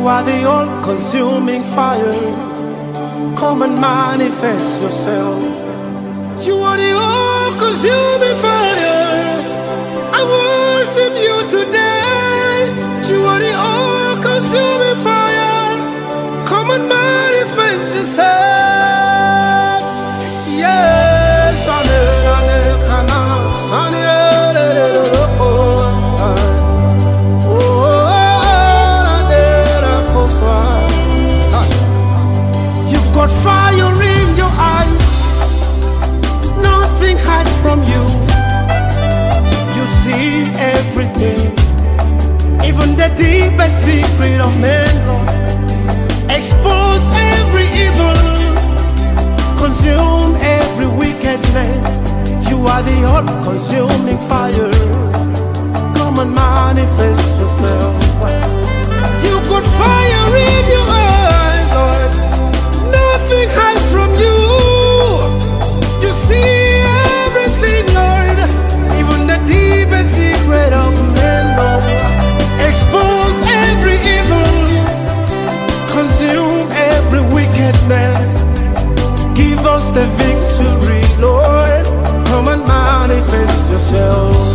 You are the all consuming fire. Come and manifest yourself. You are the all consuming fire. I worship you today. You are the all consuming fire. Come and manifest. deepest secret of men, Lord. Expose every evil, consume every wickedness. You are the all-consuming fire. Come and manifest yourself. You got fire in your eyes, Lord. Nothing. manifest yourself.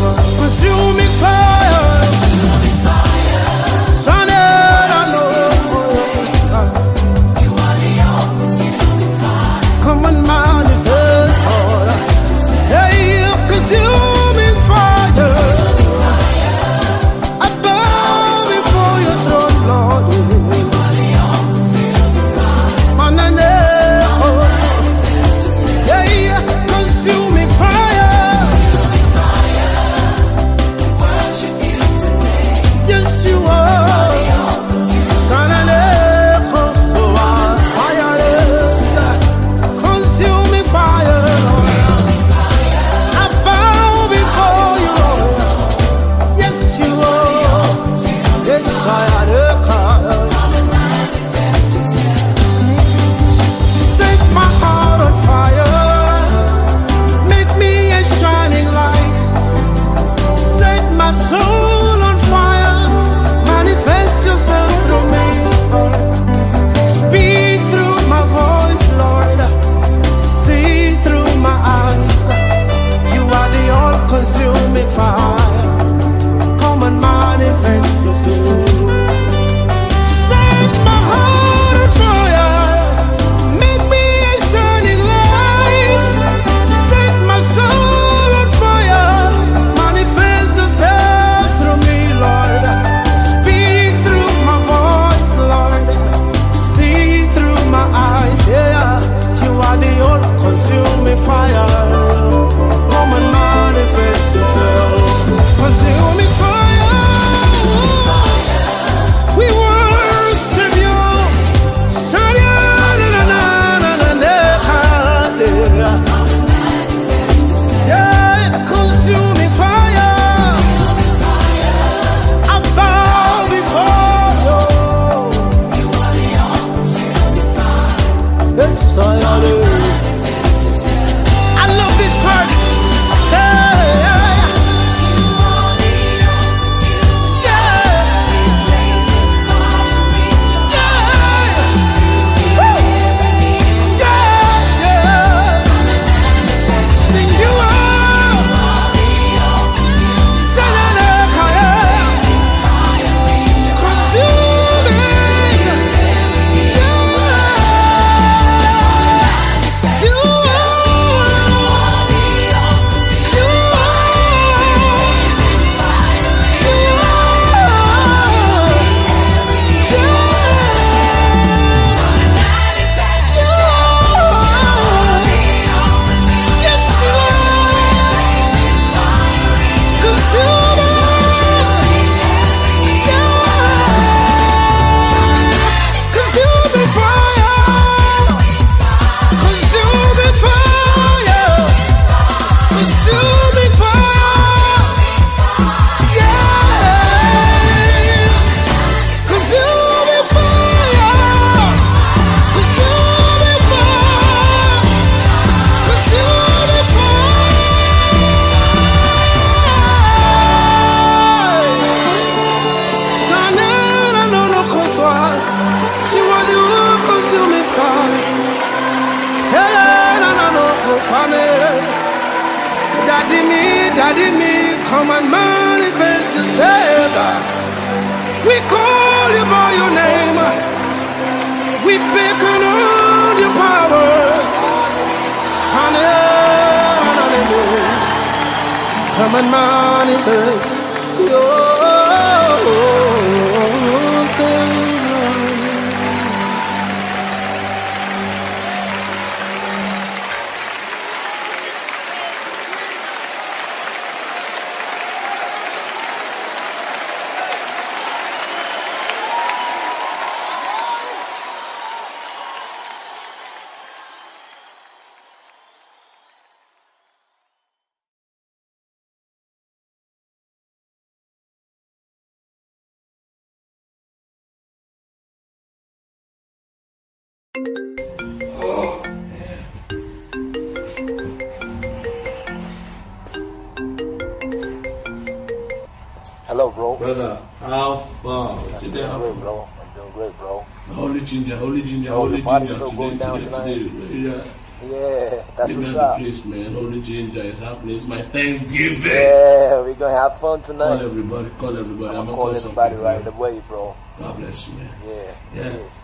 right the way, bro. God bless you, man. Yeah. Yeah. Yes.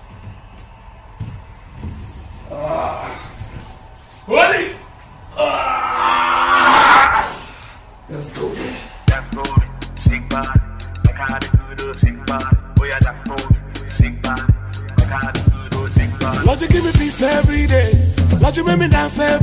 Ah. Holy. Ah. Let's go, man. That's good. Sick body. I got a good sick body. Oh, yeah, that's good. Sick body. I got a good sick body. Lord, you give me peace every day. Lord, you make me dance every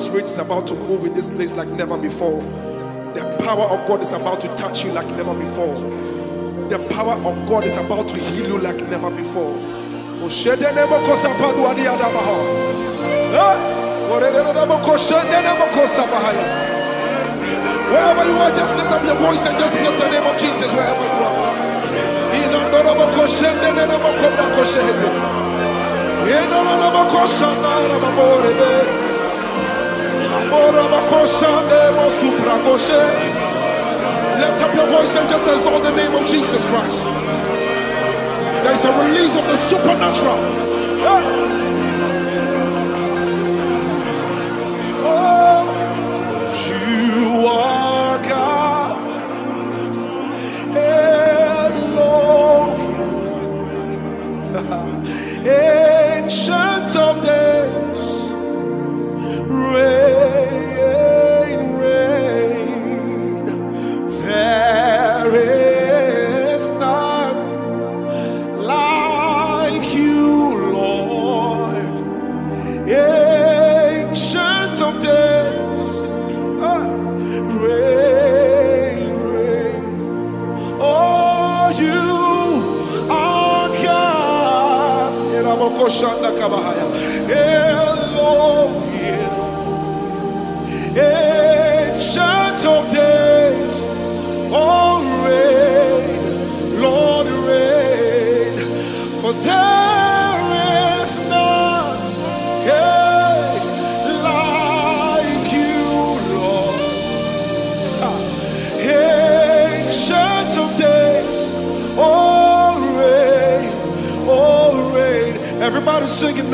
Spirit is about to move in this place like never before. The power of God is about to touch you like never before. The power of God is about to heal you like never before. Wherever you are, just lift up your voice and just bless the name of Jesus wherever you are. Lift up your voice and just exalt the name of Jesus Christ. There is a release of the supernatural. Oh,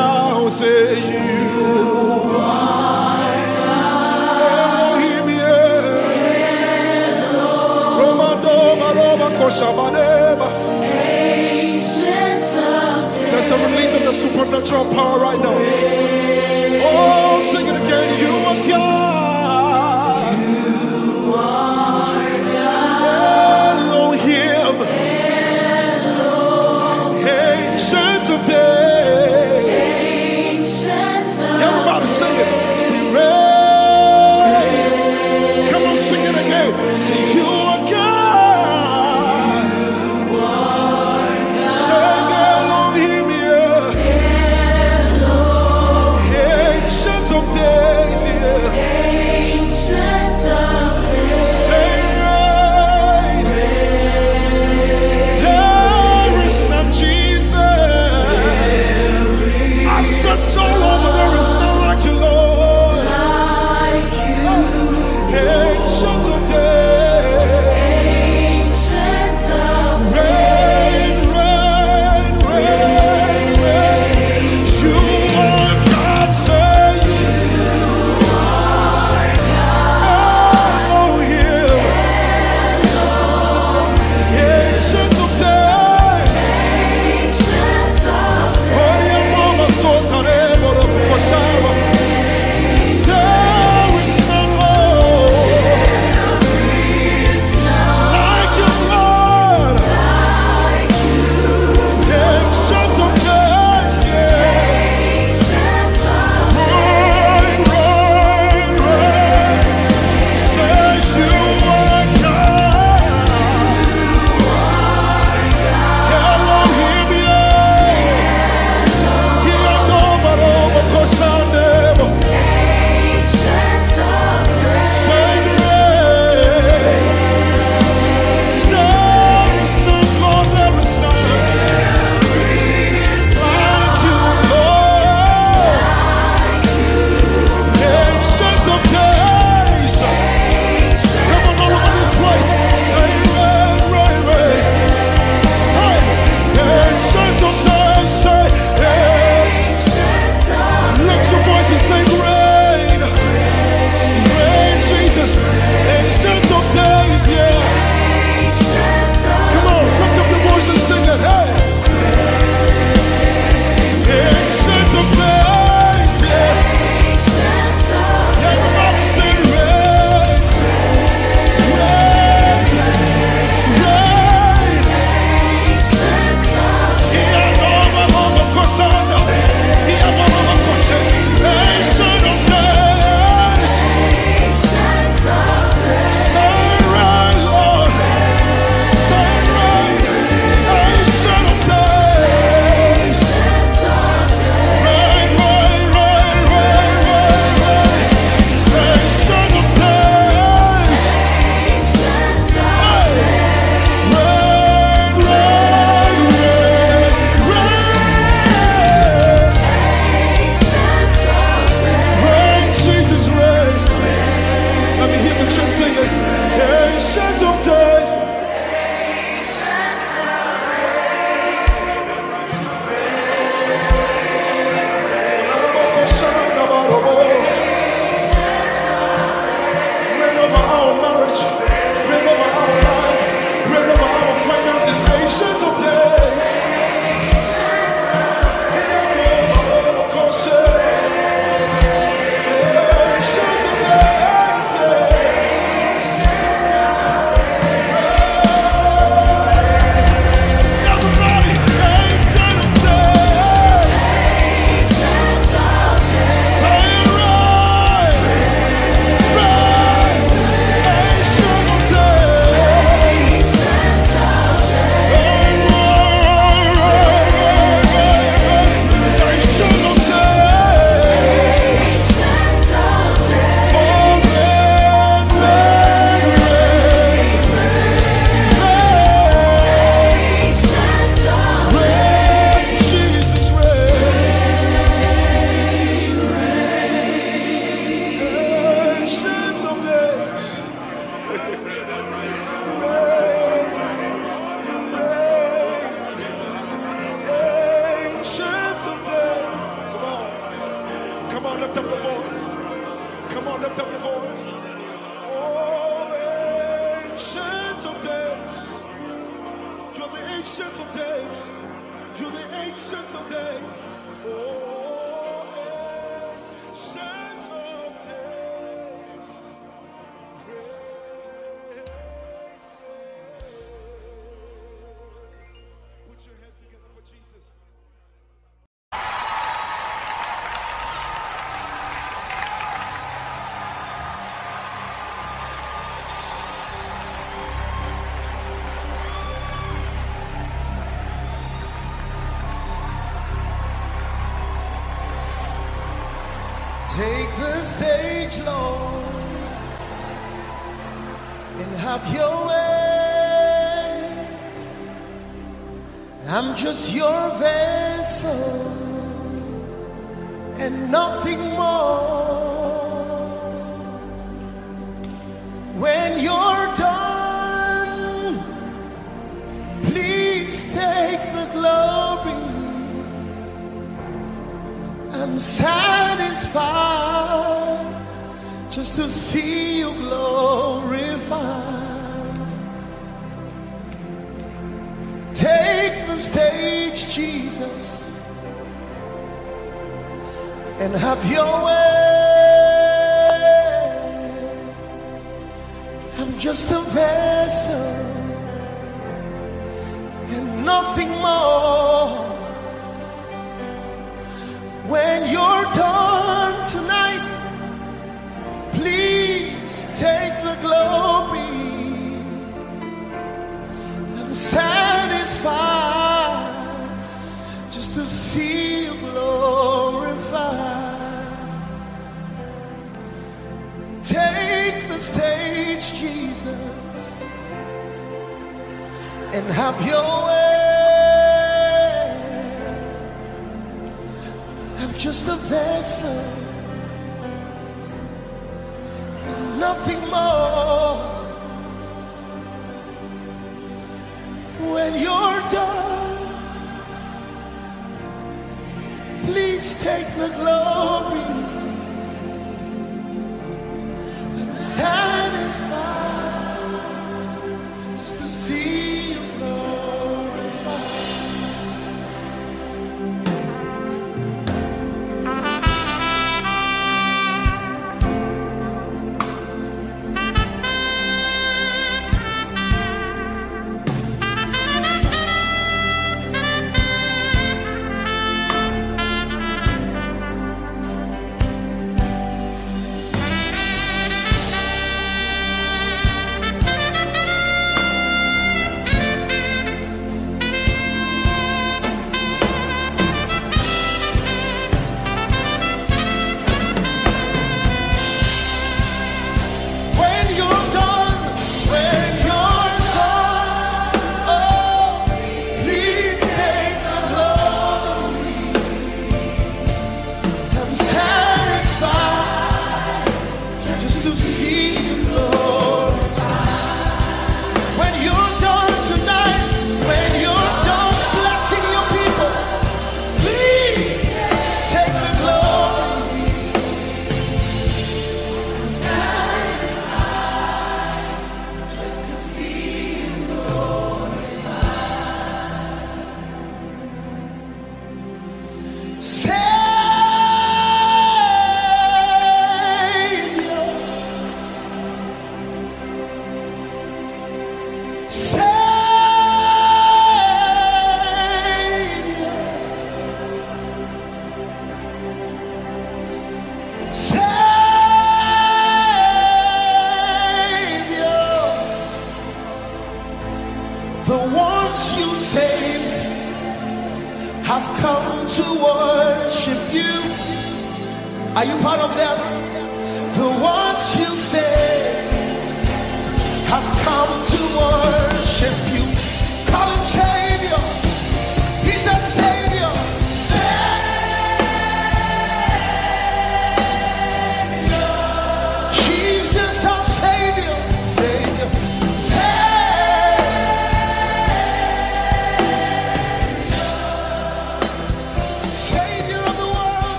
now, say you. are Elohim, yeah. Roma, doma, roma, koshabadeba. There's a release of the supernatural power right now. Oh, sing it again. You are God. Elohim. Ancient of days.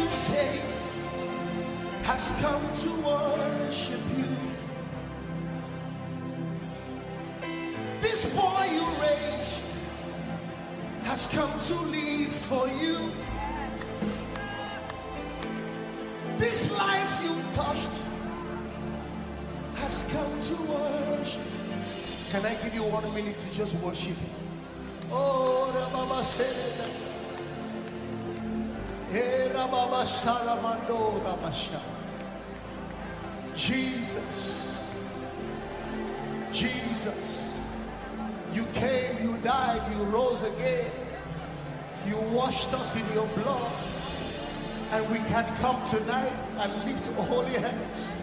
you say has come to worship you. This boy you raised has come to live for you. This life you touched has come to worship. Can I give you one minute to just worship? Oh, Rabbi said Jesus, Jesus, you came, you died, you rose again, you washed us in your blood, and we can come tonight and lift holy hands.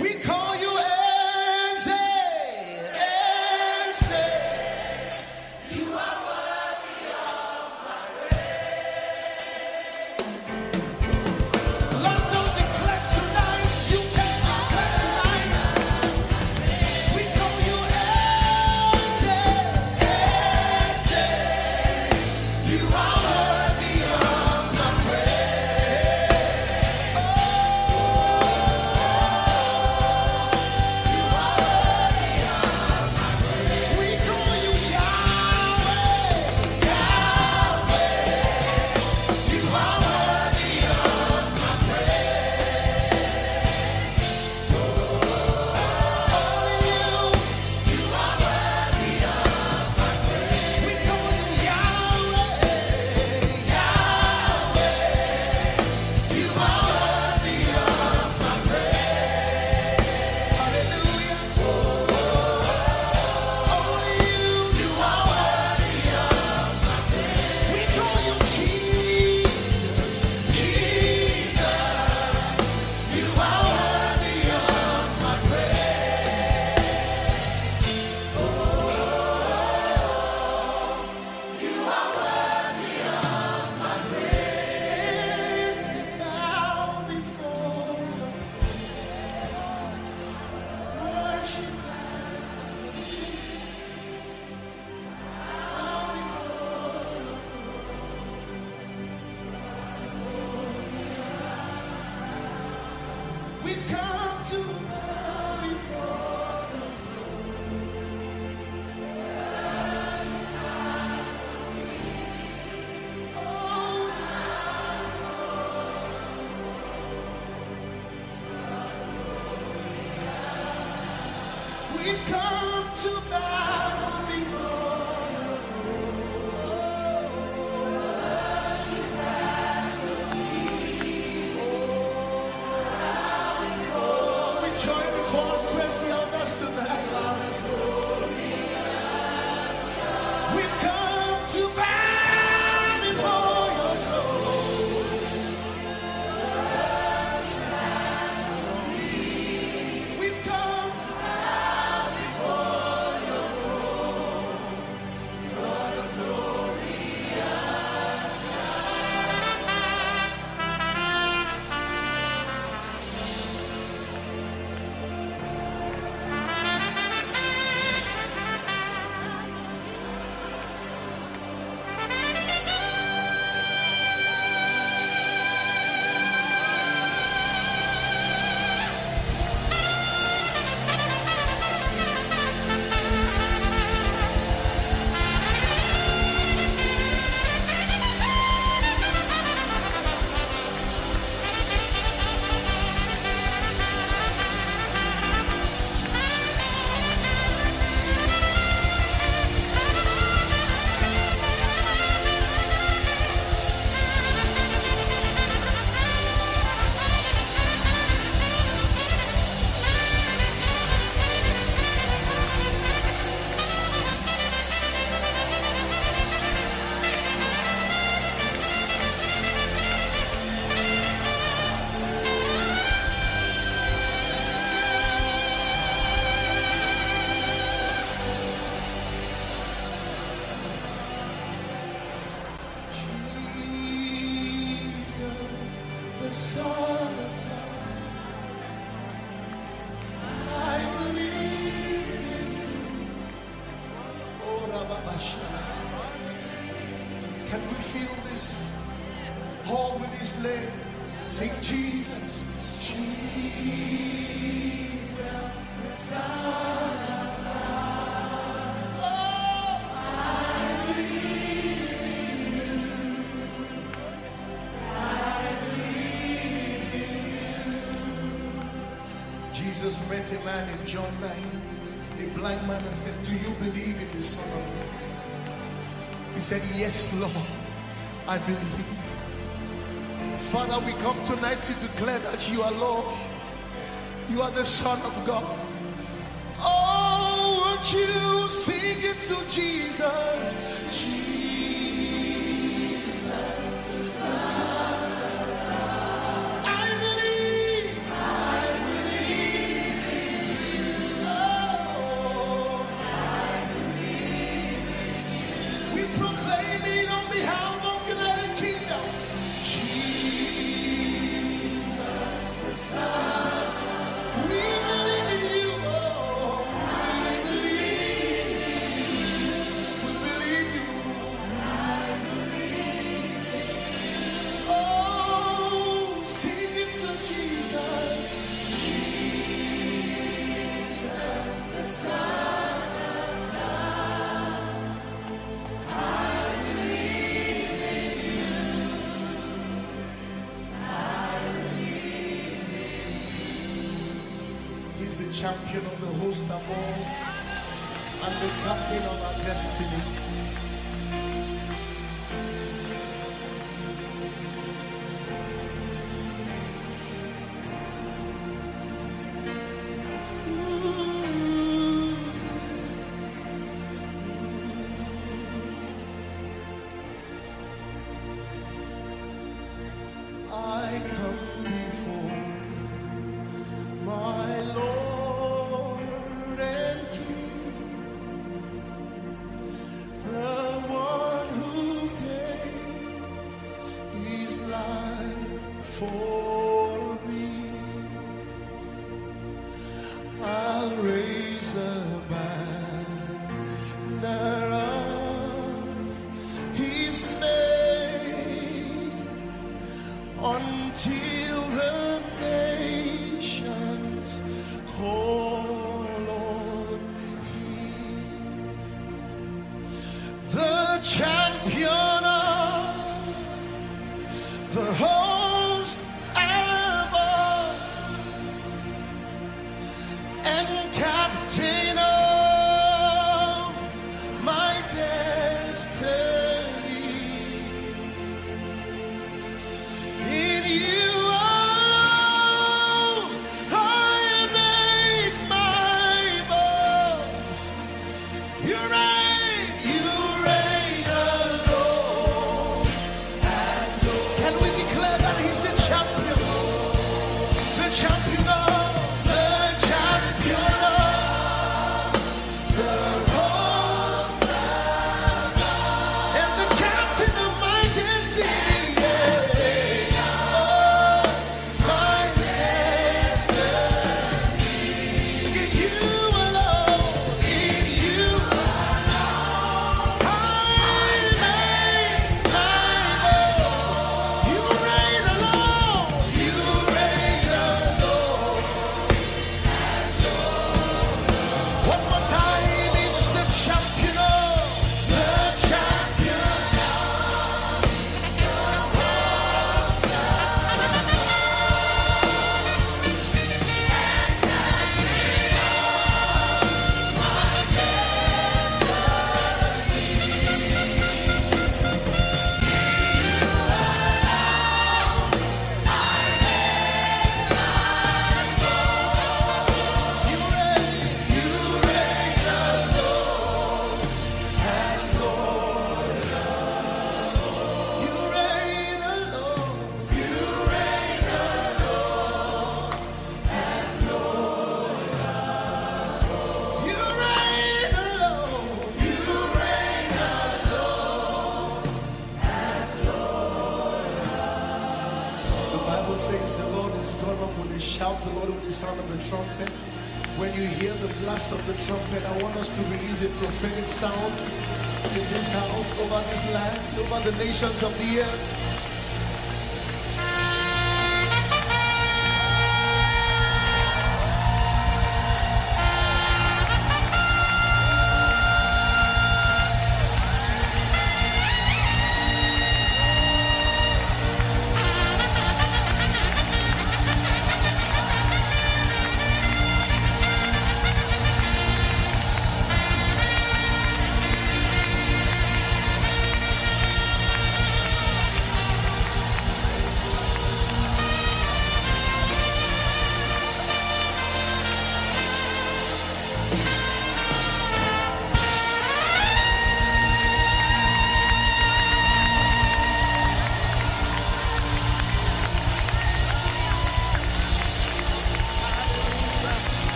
We call you man in John 9, a blind man, and said, Do you believe in the Son of God? He said, Yes, Lord, I believe. Father, we come tonight to declare that you are Lord. You are the Son of God. Oh, won't you sing it to Jesus?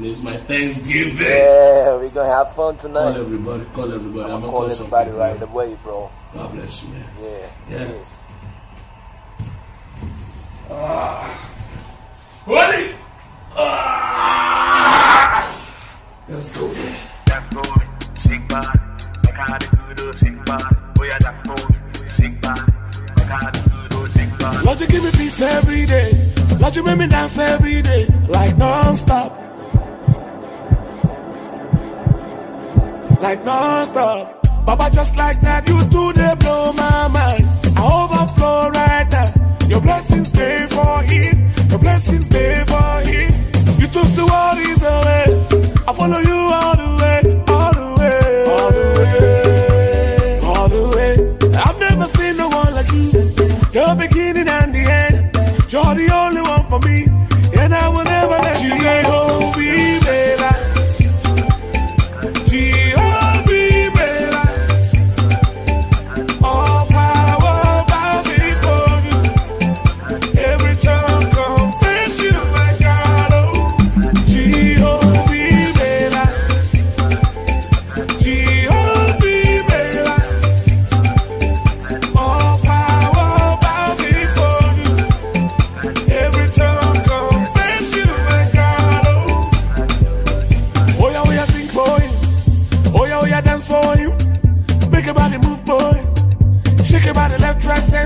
Ginger happening. It's my Thanksgiving. Yeah, we're gonna have fun tonight. Call everybody, call everybody. I'm I'm gonna gonna call call everybody something, right man. away, bro. God bless you, man. Yeah, Yeah. yes. Ready? Ah! Let's go, man. That's for me, shake body. Like how the good old shake body. Oh yeah, that's for me, shake body. Like how the good old shake body. Lord, you give me peace every day. Lord, you make me dance every day, like non-stop. Like non-stop. Baba, just like that, you do they blow my mind. I overflow right now. Your blessings stay for him. Your blessings stay for him. You took the worries away. I follow you all the way, all the way, all the way, all the way. I've never seen no one like you. The beginning and the end. You're the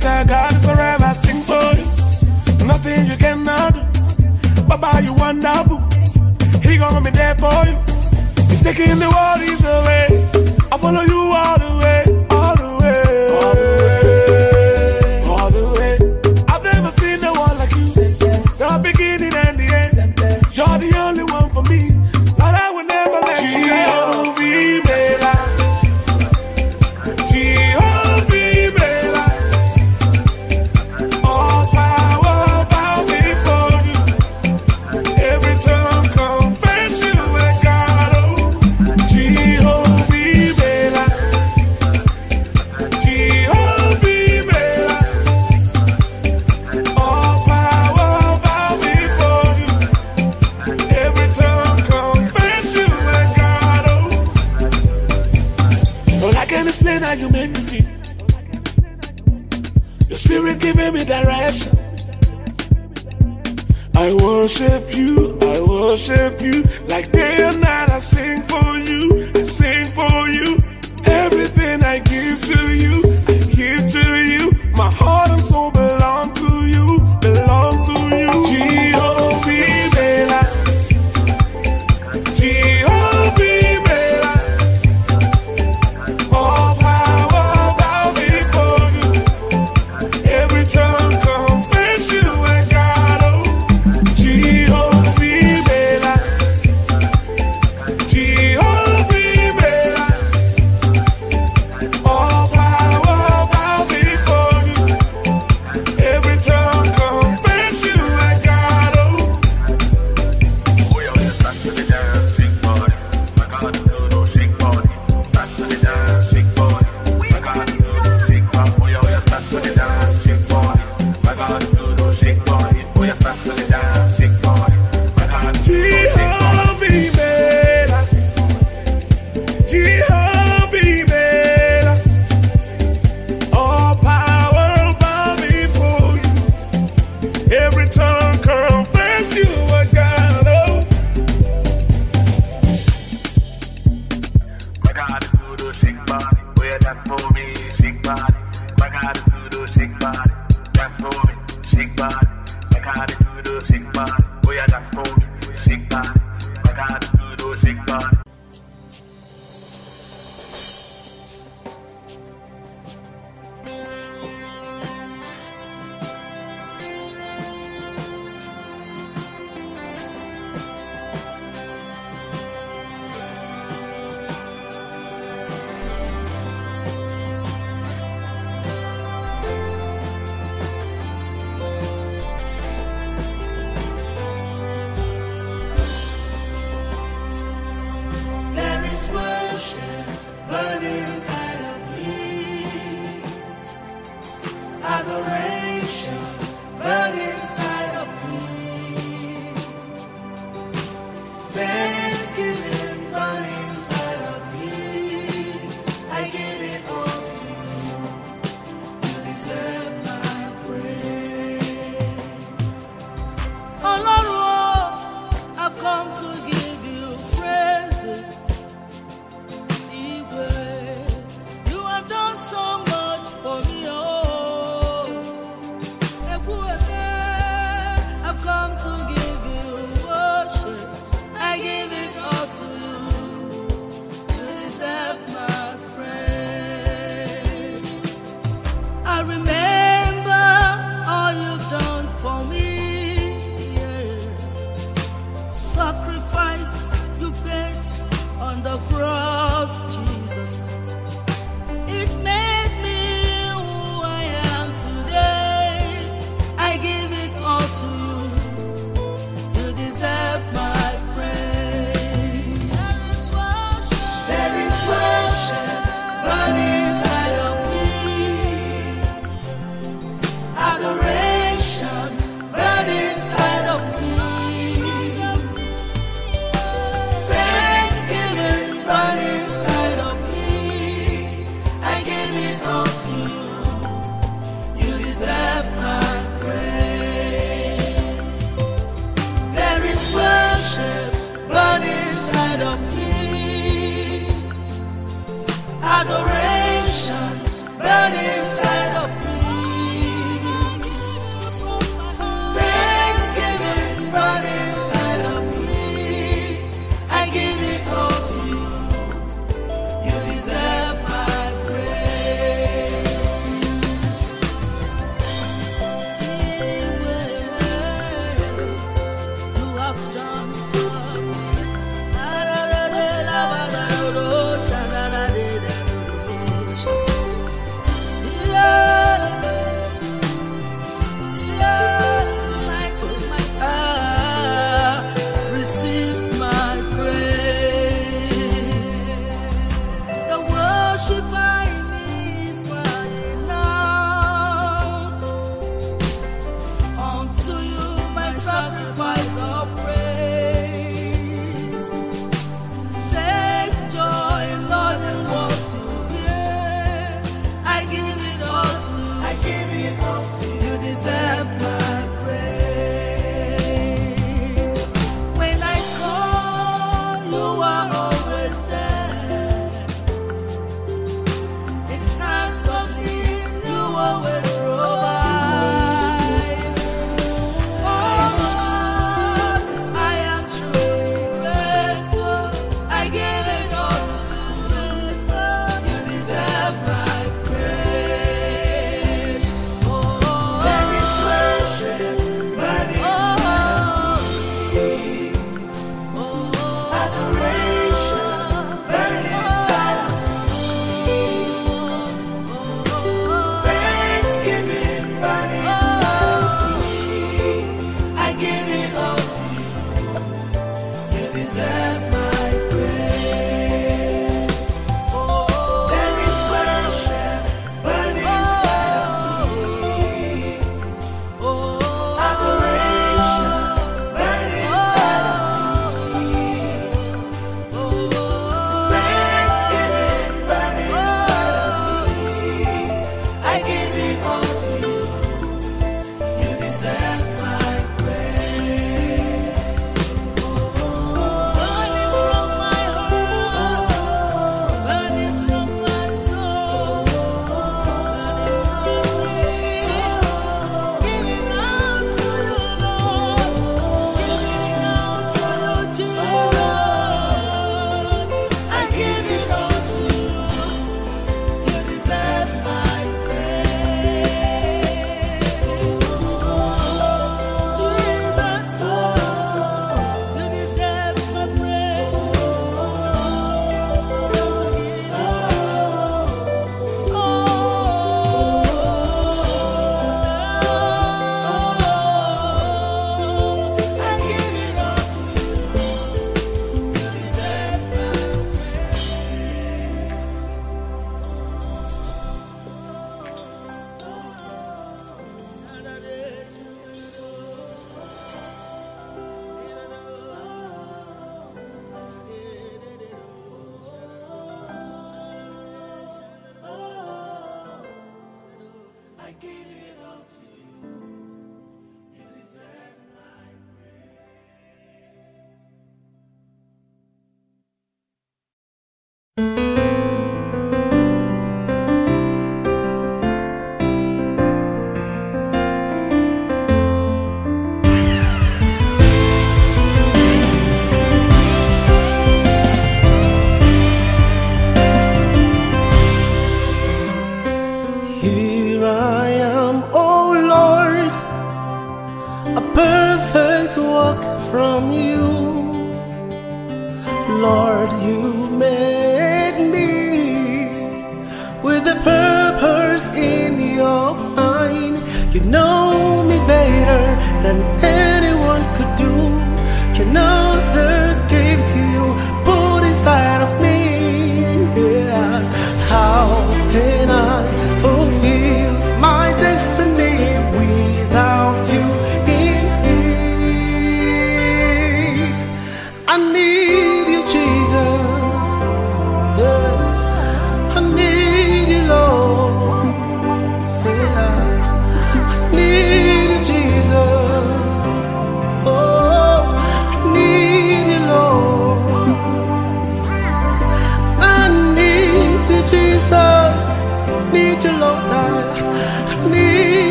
center. God is forever. Sing for him. Nothing you cannot do. Baba, you wonderful. He gonna be there for you. He's taking the worries away. I follow you all the way, all the way, all the way, how you make me feel. Your spirit giving me direction. I worship you, I worship you. Like day and night, I sing for you, I sing for you. Everything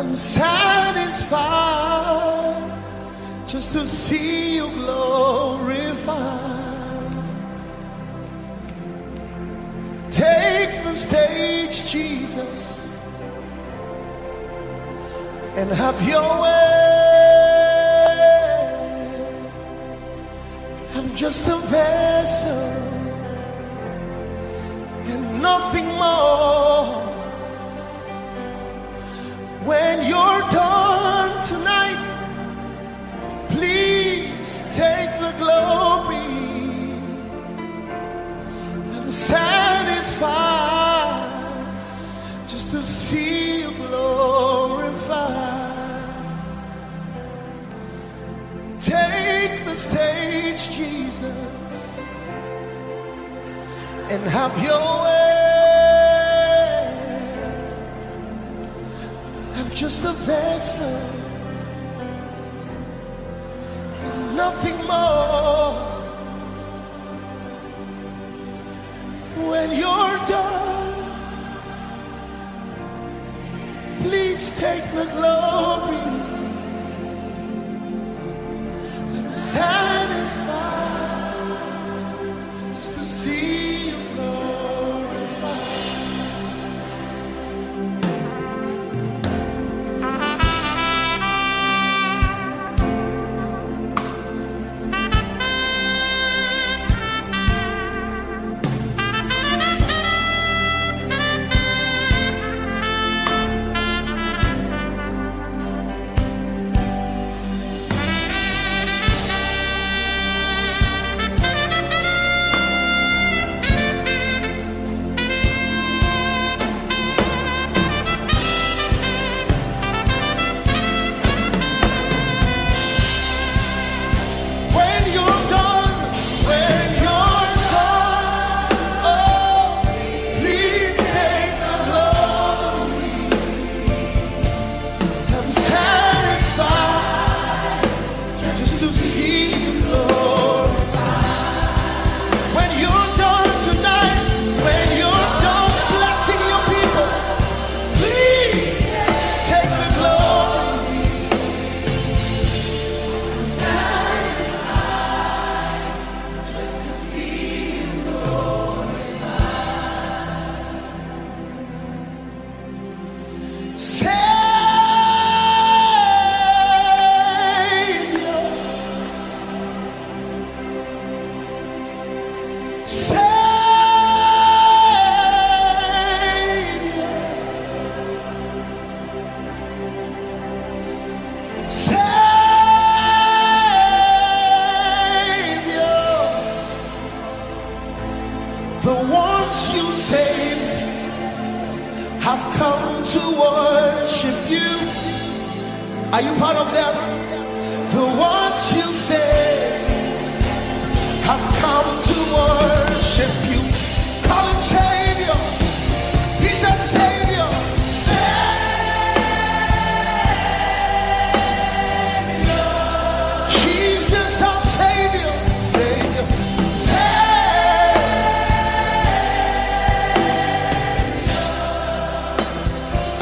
I'm satisfied just to see you glorified. Take the stage, Jesus, and have your way. I'm just a vessel and nothing more. When you're done tonight, please take the glory. I'm satisfied just to see you glorified. Take the stage, Jesus, and have your way. Just a vessel and nothing more. When you're done, please take the glory. I'm satisfied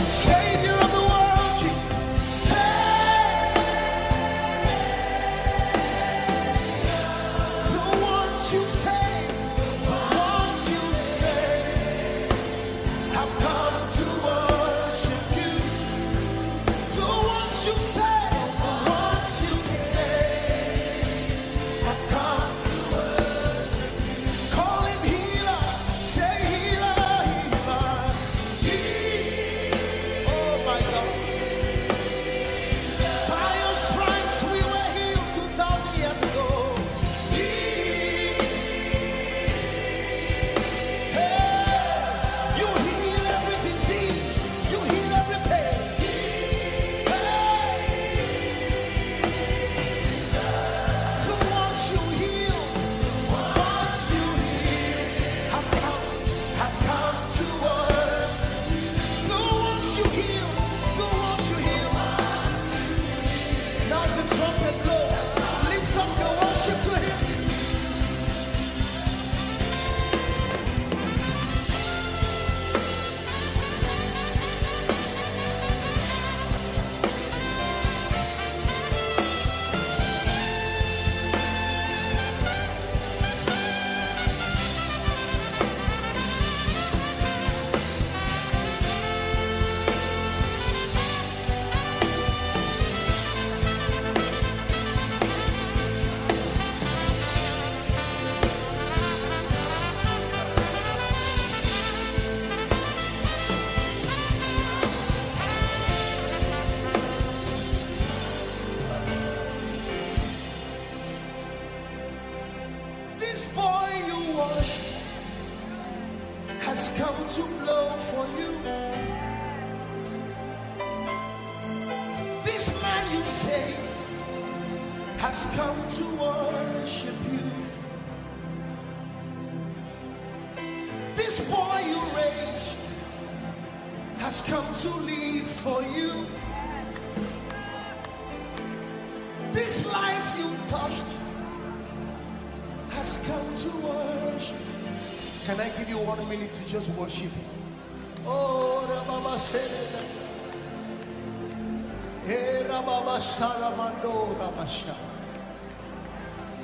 Shake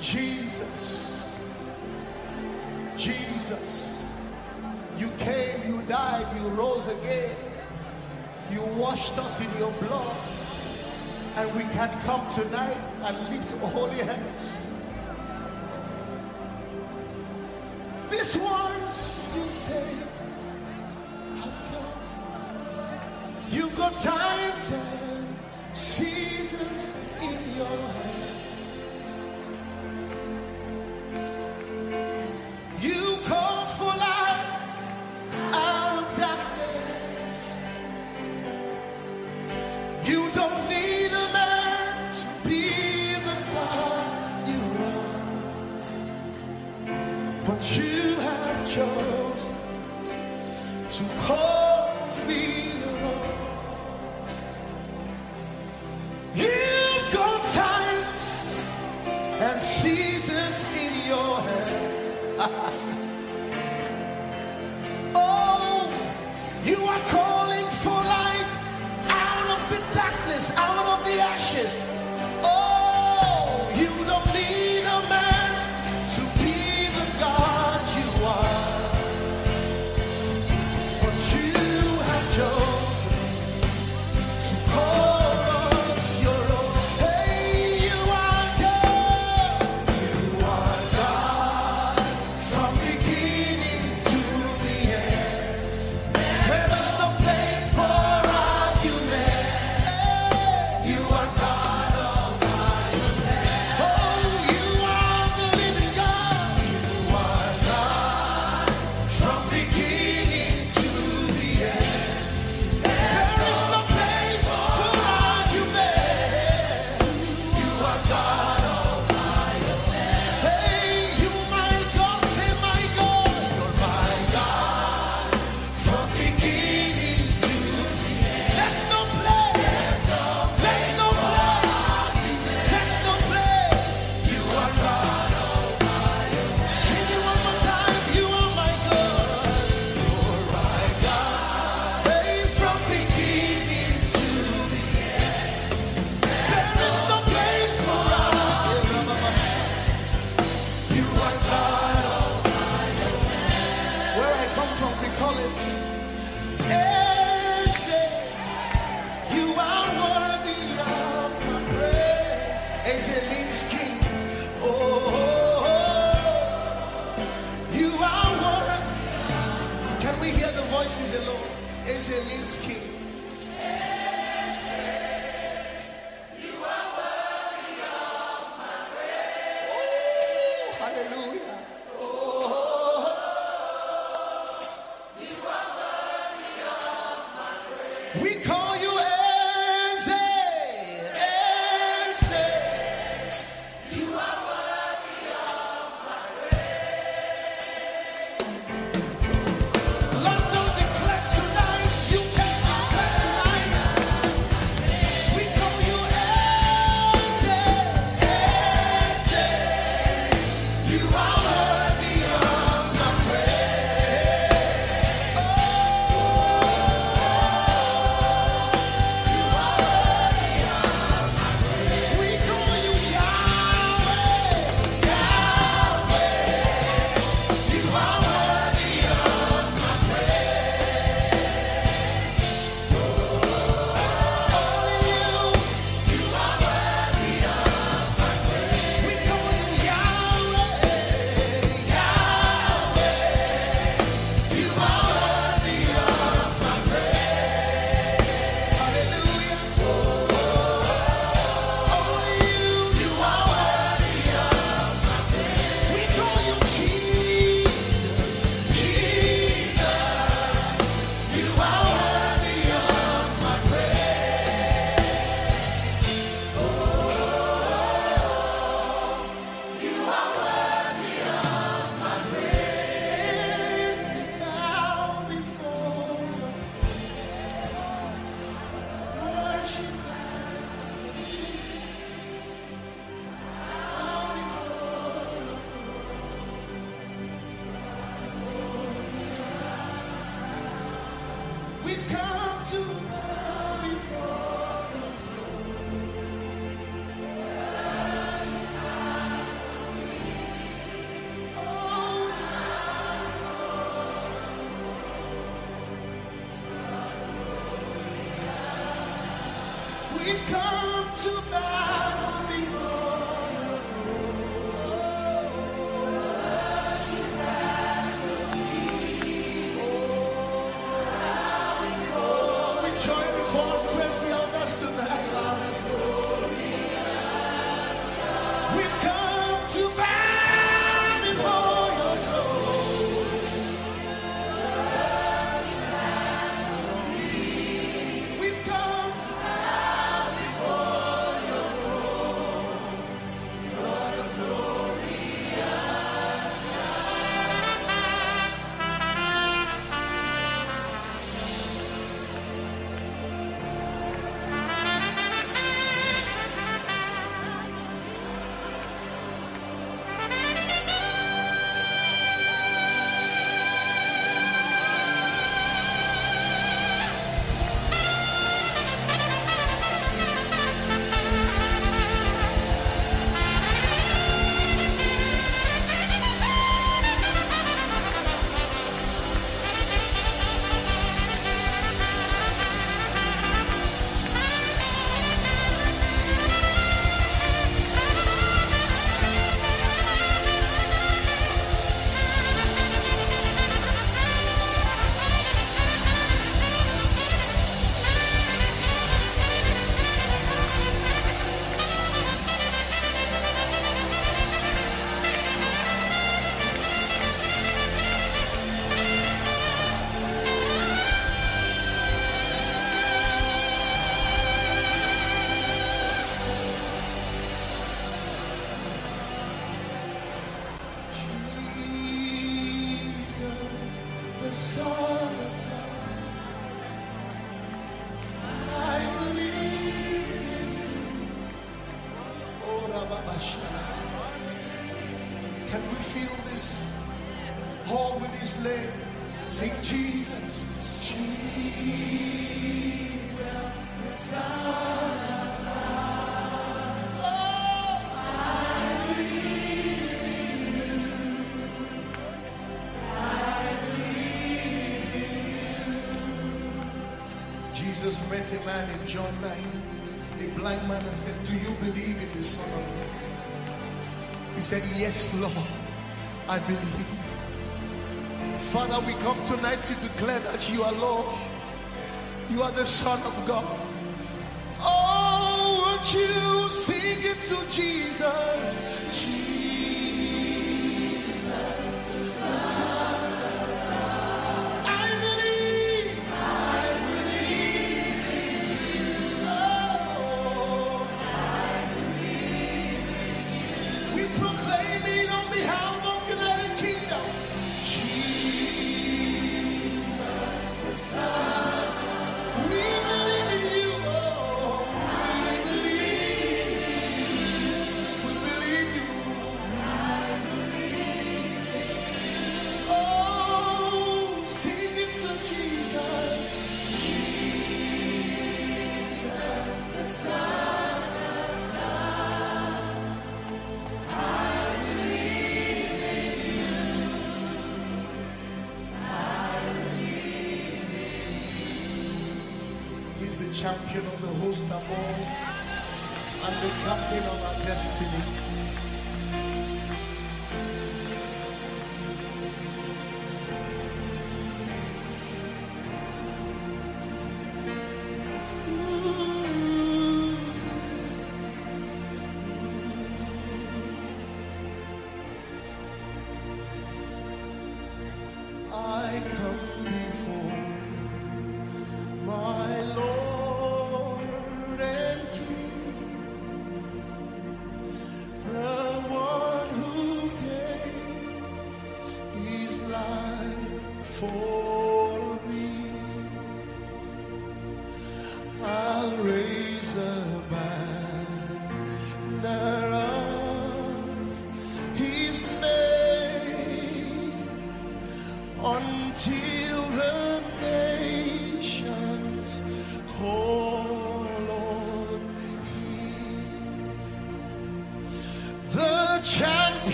Jesus. Jesus. You came, you died, you rose again. You washed us in your blood. And we can come tonight A man in John 9, a blind man, and said, Do you believe in the Son of God? He said, Yes, Lord, I believe. Father, we come tonight to declare that you are Lord. You are the Son of God. champion of the host of all, and the captain of our destiny.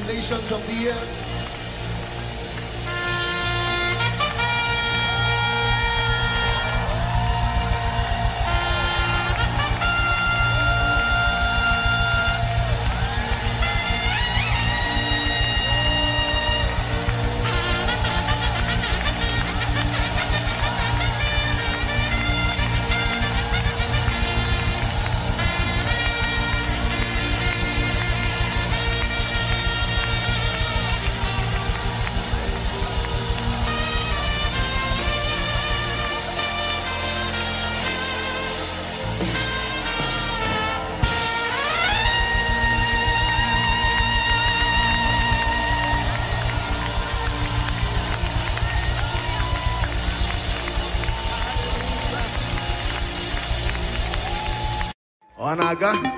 the nations of the earth. Onaga.